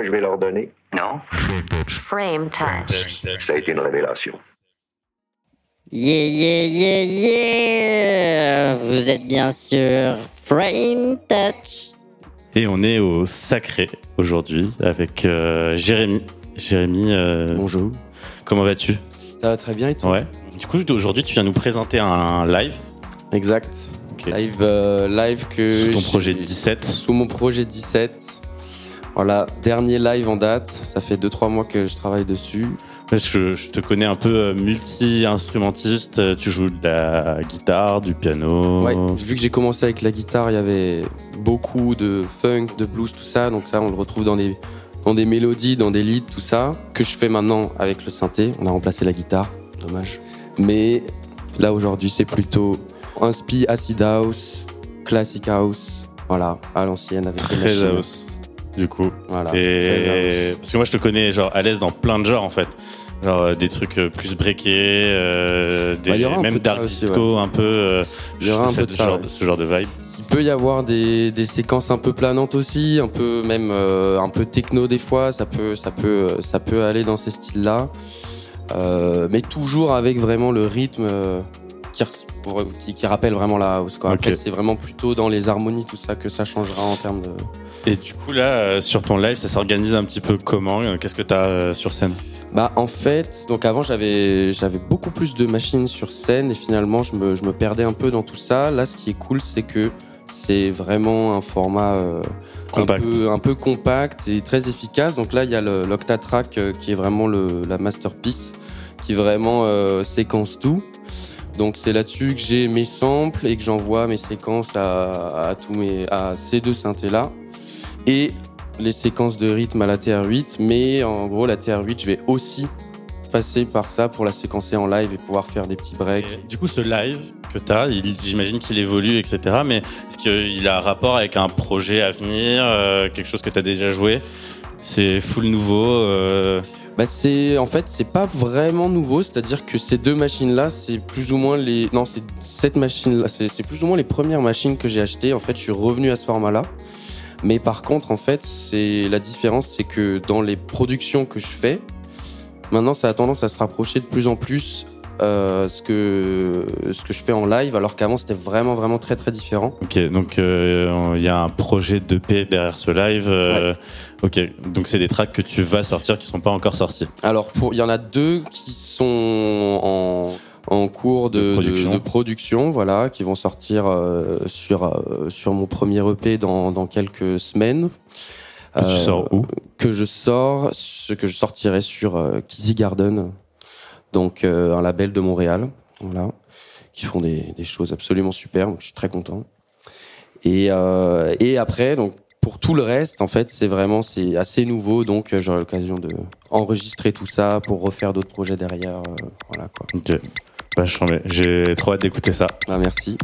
que je vais leur donner? Non. Frame touch. Ça a été une révélation. Yeah, yeah, yeah, yeah Vous êtes bien sûr Frame Touch. Et on est au Sacré aujourd'hui avec euh, Jérémy. Jérémy, euh, Bonjour. comment vas-tu? Ça va très bien et toi? Ouais. Du coup, aujourd'hui, tu viens nous présenter un live Exact. Live, euh, live que. sous ton projet 17. Sous mon projet 17. Voilà, dernier live en date. Ça fait 2-3 mois que je travaille dessus. Parce que je te connais un peu euh, multi-instrumentiste. Euh, Tu joues de la guitare, du piano. Ouais, vu que j'ai commencé avec la guitare, il y avait beaucoup de funk, de blues, tout ça. Donc ça, on le retrouve dans des, dans des mélodies, dans des leads, tout ça. Que je fais maintenant avec le synthé. On a remplacé la guitare. Dommage. Mais là, aujourd'hui, c'est plutôt inspi acid house, classic house. Voilà, à l'ancienne avec Très house, du coup. Voilà. Et parce que moi, je te connais genre à l'aise dans plein de genres en fait. Genre euh, des trucs euh, plus breakés, euh, des, Bah, même dark disco, un peu. Il y aura je un peu de ça, genre, ouais. ce genre de vibe. Il peut y avoir des, des séquences un peu planantes aussi, un peu même un peu techno des fois. Ça peut ça peut ça peut aller dans ces styles-là, mais toujours avec vraiment le rythme qui, rappelle vraiment la house. Quoi. Après Ok. c'est vraiment plutôt dans les harmonies tout ça que ça changera en termes de. Et du coup là, euh, sur ton live, ça s'organise un petit peu comment? Euh, Qu'est-ce que t'as euh, sur scène? Bah en fait, donc avant j'avais j'avais beaucoup plus de machines sur scène et finalement je me, je me perdais un peu dans tout ça. Là ce qui est cool c'est que c'est vraiment un format euh, Compact. un peu un peu compact et très efficace. Donc là il y a l'Octatrack euh, qui est vraiment le, la masterpiece qui vraiment euh, séquence tout. Donc c'est là-dessus que j'ai mes samples et que j'envoie mes séquences à, tous mes à ces deux synthés là et les séquences de rythme à la TR8, mais en gros la TR8, je vais aussi passer par ça pour la séquencer en live et pouvoir faire des petits breaks. Du coup, ce live que t'as, il- j'imagine qu'il évolue, etc. Mais est-ce qu'il a un rapport avec un projet à venir, euh, quelque chose que t'as déjà joué? C'est full nouveau. euh, Bah c'est en fait c'est pas vraiment nouveau, c'est-à-dire que ces deux machines là, c'est plus ou moins les non c'est cette machine là, c'est plus ou moins les premières machines que j'ai achetées. En fait, je suis revenu à ce format là. Mais par contre, en fait, c'est la différence, c'est que dans les productions que je fais, maintenant, ça a tendance à se rapprocher de plus en plus euh, ce que ce que je fais en live, alors qu'avant c'était vraiment vraiment très très différent. Ok, donc euh, il y a un projet d'EP derrière ce live. euh, Ok, donc c'est des tracks que tu vas sortir qui sont pas encore sortis. Alors, pour, il y en a deux qui sont en, en cours de, De production. de- de production, voilà, qui vont sortir sur, sur mon premier EP dans, dans quelques semaines. Que tu sors où? Que je sors, ce que je sortirai sur Kizzy Garden, donc euh, un label de Montréal, voilà, qui font des, des choses absolument super, donc je suis très content. Et, euh, et après, donc pour tout le reste, en fait, c'est vraiment c'est assez nouveau, donc euh, j'aurai l'occasion de enregistrer tout ça pour refaire d'autres projets derrière, euh, voilà quoi. Ok, bah. J'ai trop hâte d'écouter ça. Ah, merci.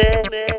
ne ne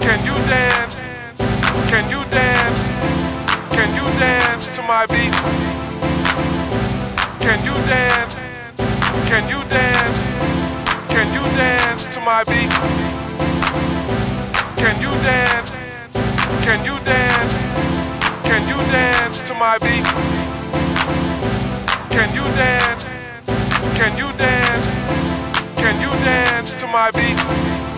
can you dance? Can you dance? Can you dance to my beat? Can you dance? Can you dance? Can you dance to my beat? Can you dance? Can you dance? Can you dance to my beat? Can you dance? Can you dance? Can you dance to my beat?